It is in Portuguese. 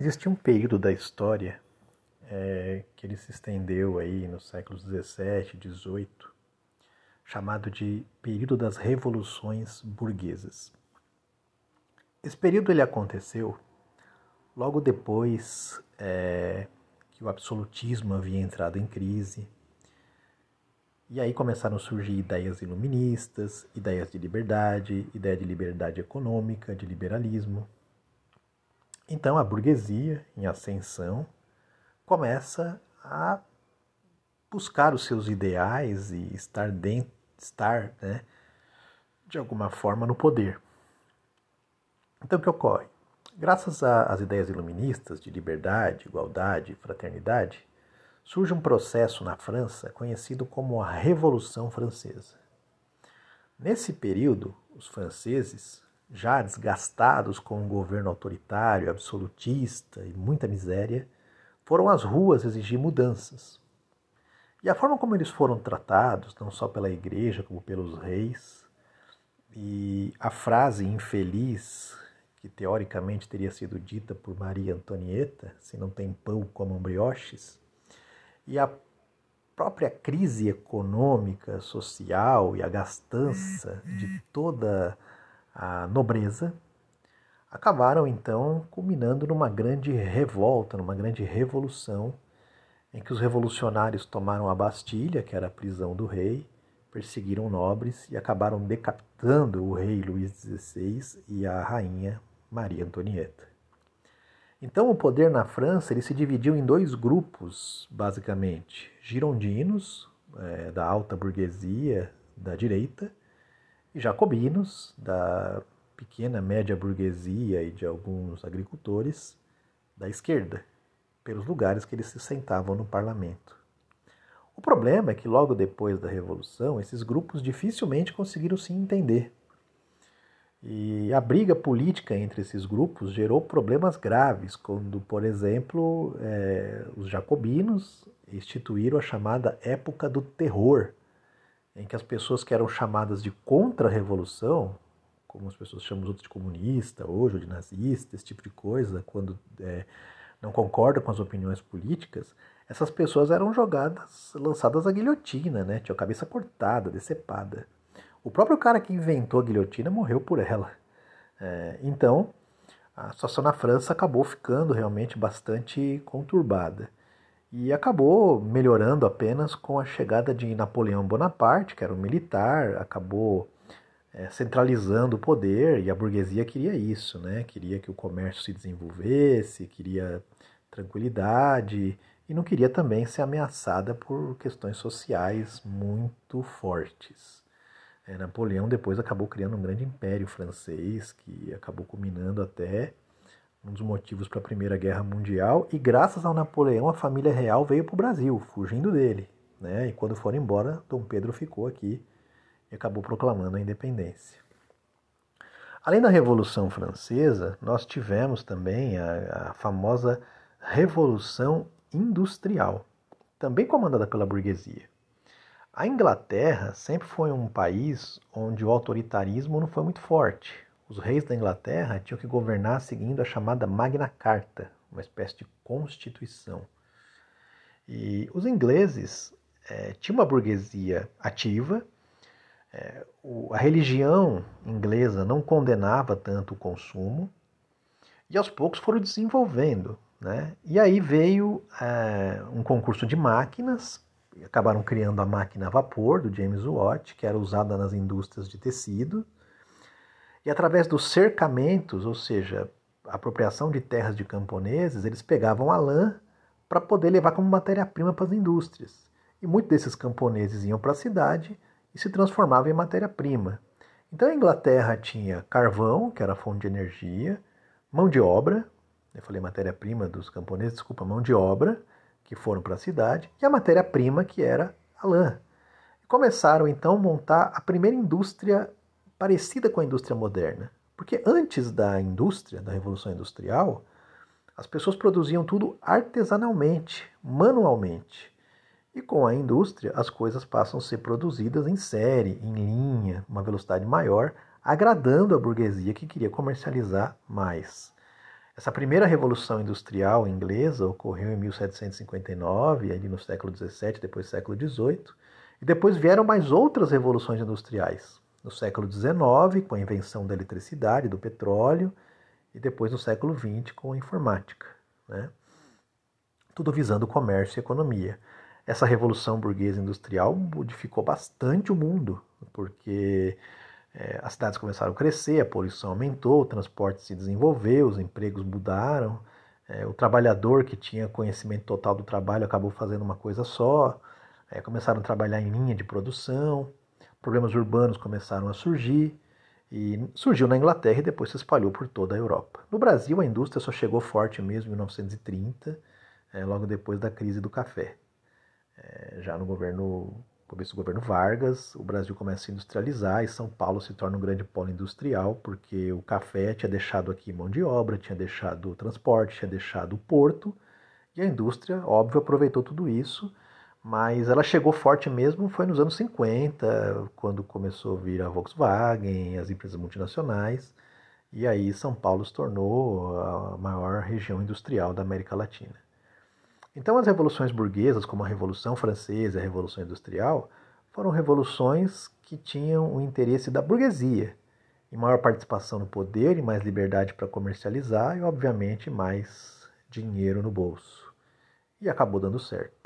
Existia um período da história é, que ele se estendeu aí nos séculos 17, 18, chamado de período das revoluções burguesas. Esse período ele aconteceu logo depois é, que o absolutismo havia entrado em crise. E aí começaram a surgir ideias iluministas, ideias de liberdade, ideia de liberdade econômica, de liberalismo. Então a burguesia, em ascensão, começa a buscar os seus ideais e estar dentro, estar, né, de alguma forma no poder. Então o que ocorre? Graças às ideias iluministas de liberdade, igualdade e fraternidade, surge um processo na França conhecido como a Revolução Francesa. Nesse período, os franceses já desgastados com um governo autoritário, absolutista e muita miséria, foram às ruas exigir mudanças. E a forma como eles foram tratados, não só pela igreja, como pelos reis, e a frase infeliz, que teoricamente teria sido dita por Maria Antonieta, se não tem pão, comam brioches, e a própria crise econômica, social e a gastança de toda a nobreza, acabaram então culminando numa grande revolta, numa grande revolução, em que os revolucionários tomaram a Bastilha, que era a prisão do rei, perseguiram nobres e acabaram decapitando o rei Luís XVI e a rainha Maria Antonieta. Então o poder na França ele se dividiu em dois grupos, basicamente: girondinos, é, da alta burguesia da direita, jacobinos, da pequena média burguesia e de alguns agricultores da esquerda, pelos lugares que eles se sentavam no parlamento. O problema é que logo depois da Revolução, esses grupos dificilmente conseguiram se entender. E a briga política entre esses grupos gerou problemas graves, quando, por exemplo, é, os jacobinos instituíram a chamada Época do Terror, em que as pessoas que eram chamadas de contra-revolução, como as pessoas chamam os outros de comunista hoje, ou de nazista, esse tipo de coisa, quando é, não concordam com as opiniões políticas, essas pessoas eram jogadas, lançadas à guilhotina, né? Tinha a cabeça cortada, decepada. O próprio cara que inventou a guilhotina morreu por ela. É, então, a situação na França acabou ficando realmente bastante conturbada e acabou melhorando apenas com a chegada de Napoleão Bonaparte, que era um militar, acabou é, centralizando o poder e a burguesia queria isso, né? Queria que o comércio se desenvolvesse, queria tranquilidade e não queria também ser ameaçada por questões sociais muito fortes. É, Napoleão depois acabou criando um grande império francês que acabou culminando até um dos motivos para a Primeira Guerra Mundial, e graças ao Napoleão a família real veio para o Brasil, fugindo dele. Né? E quando foram embora, Dom Pedro ficou aqui e acabou proclamando a independência. Além da Revolução Francesa, nós tivemos também a, a famosa Revolução Industrial, também comandada pela burguesia. A Inglaterra sempre foi um país onde o autoritarismo não foi muito forte. Os reis da Inglaterra tinham que governar seguindo a chamada Magna Carta, uma espécie de constituição. E os ingleses é, tinham uma burguesia ativa, é, o, a religião inglesa não condenava tanto o consumo, e aos poucos foram desenvolvendo. Né? E aí veio é, um concurso de máquinas, acabaram criando a máquina a vapor do James Watt, que era usada nas indústrias de tecido, e através dos cercamentos, ou seja, apropriação de terras de camponeses, eles pegavam a lã para poder levar como matéria-prima para as indústrias. E muitos desses camponeses iam para a cidade e se transformavam em matéria-prima. Então a Inglaterra tinha carvão, que era fonte de energia, mão de obra, eu falei matéria-prima dos camponeses, desculpa, mão de obra, que foram para a cidade, e a matéria-prima, que era a lã. E começaram então a montar a primeira indústria parecida com a indústria moderna. Porque antes da indústria, da Revolução Industrial, as pessoas produziam tudo artesanalmente, manualmente. E com a indústria, as coisas passam a ser produzidas em série, em linha, uma velocidade maior, agradando a burguesia que queria comercializar mais. Essa primeira revolução industrial inglesa ocorreu em 1759, ali no século XVII, depois século XVIII, e depois vieram mais outras revoluções industriais. No século XIX, com a invenção da eletricidade, do petróleo, e depois no século XX, com a informática. Né? Tudo visando comércio e economia. Essa revolução burguesa industrial modificou bastante o mundo, porque é, as cidades começaram a crescer, a poluição aumentou, o transporte se desenvolveu, os empregos mudaram, é, o trabalhador que tinha conhecimento total do trabalho acabou fazendo uma coisa só, é, começaram a trabalhar em linha de produção, problemas urbanos começaram a surgir, e surgiu na Inglaterra e depois se espalhou por toda a Europa. No Brasil, a indústria só chegou forte mesmo em 1930, é, logo depois da crise do café. É, já no governo começo do governo Vargas, o Brasil começa a industrializar e São Paulo se torna um grande polo industrial, porque o café tinha deixado aqui mão de obra, tinha deixado transporte, tinha deixado o porto, e a indústria, óbvio, aproveitou tudo isso, mas ela chegou forte mesmo foi nos anos 50, quando começou a vir a Volkswagen, as empresas multinacionais, e aí São Paulo se tornou a maior região industrial da América Latina. Então, as revoluções burguesas, como a Revolução Francesa e a Revolução Industrial, foram revoluções que tinham o interesse da burguesia, em maior participação no poder e mais liberdade para comercializar e, obviamente, mais dinheiro no bolso. E acabou dando certo.